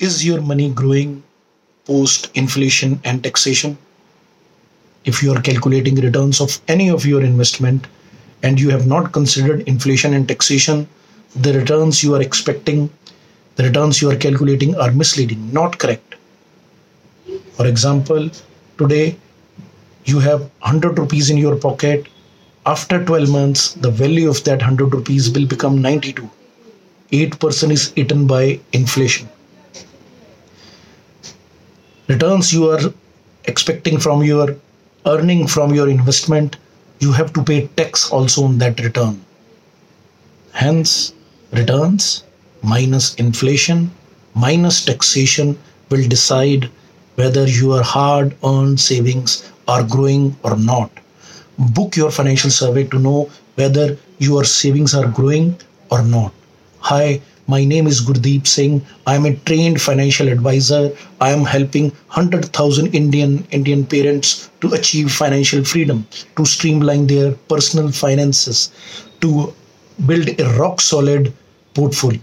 Is your money growing post inflation and taxation? If you are calculating returns of any of your investment and you have not considered inflation and taxation, the returns you are expecting, the returns you are calculating are misleading, not correct. For example, today you have 100 rupees in your pocket. After 12 months, the value of that 100 rupees will become 92. 8% is eaten by inflation. Returns you are expecting from your earning from your investment, you have to pay tax also on that return. Hence, returns minus inflation minus taxation will decide whether your hard earned savings are growing or not. Book your financial survey to know whether your savings are growing or not. Hi, my name is Gurdeep Singh. I am a trained financial advisor. I am helping 100,000 Indian Indian parents to achieve financial freedom, to streamline their personal finances, to build a rock solid portfolio.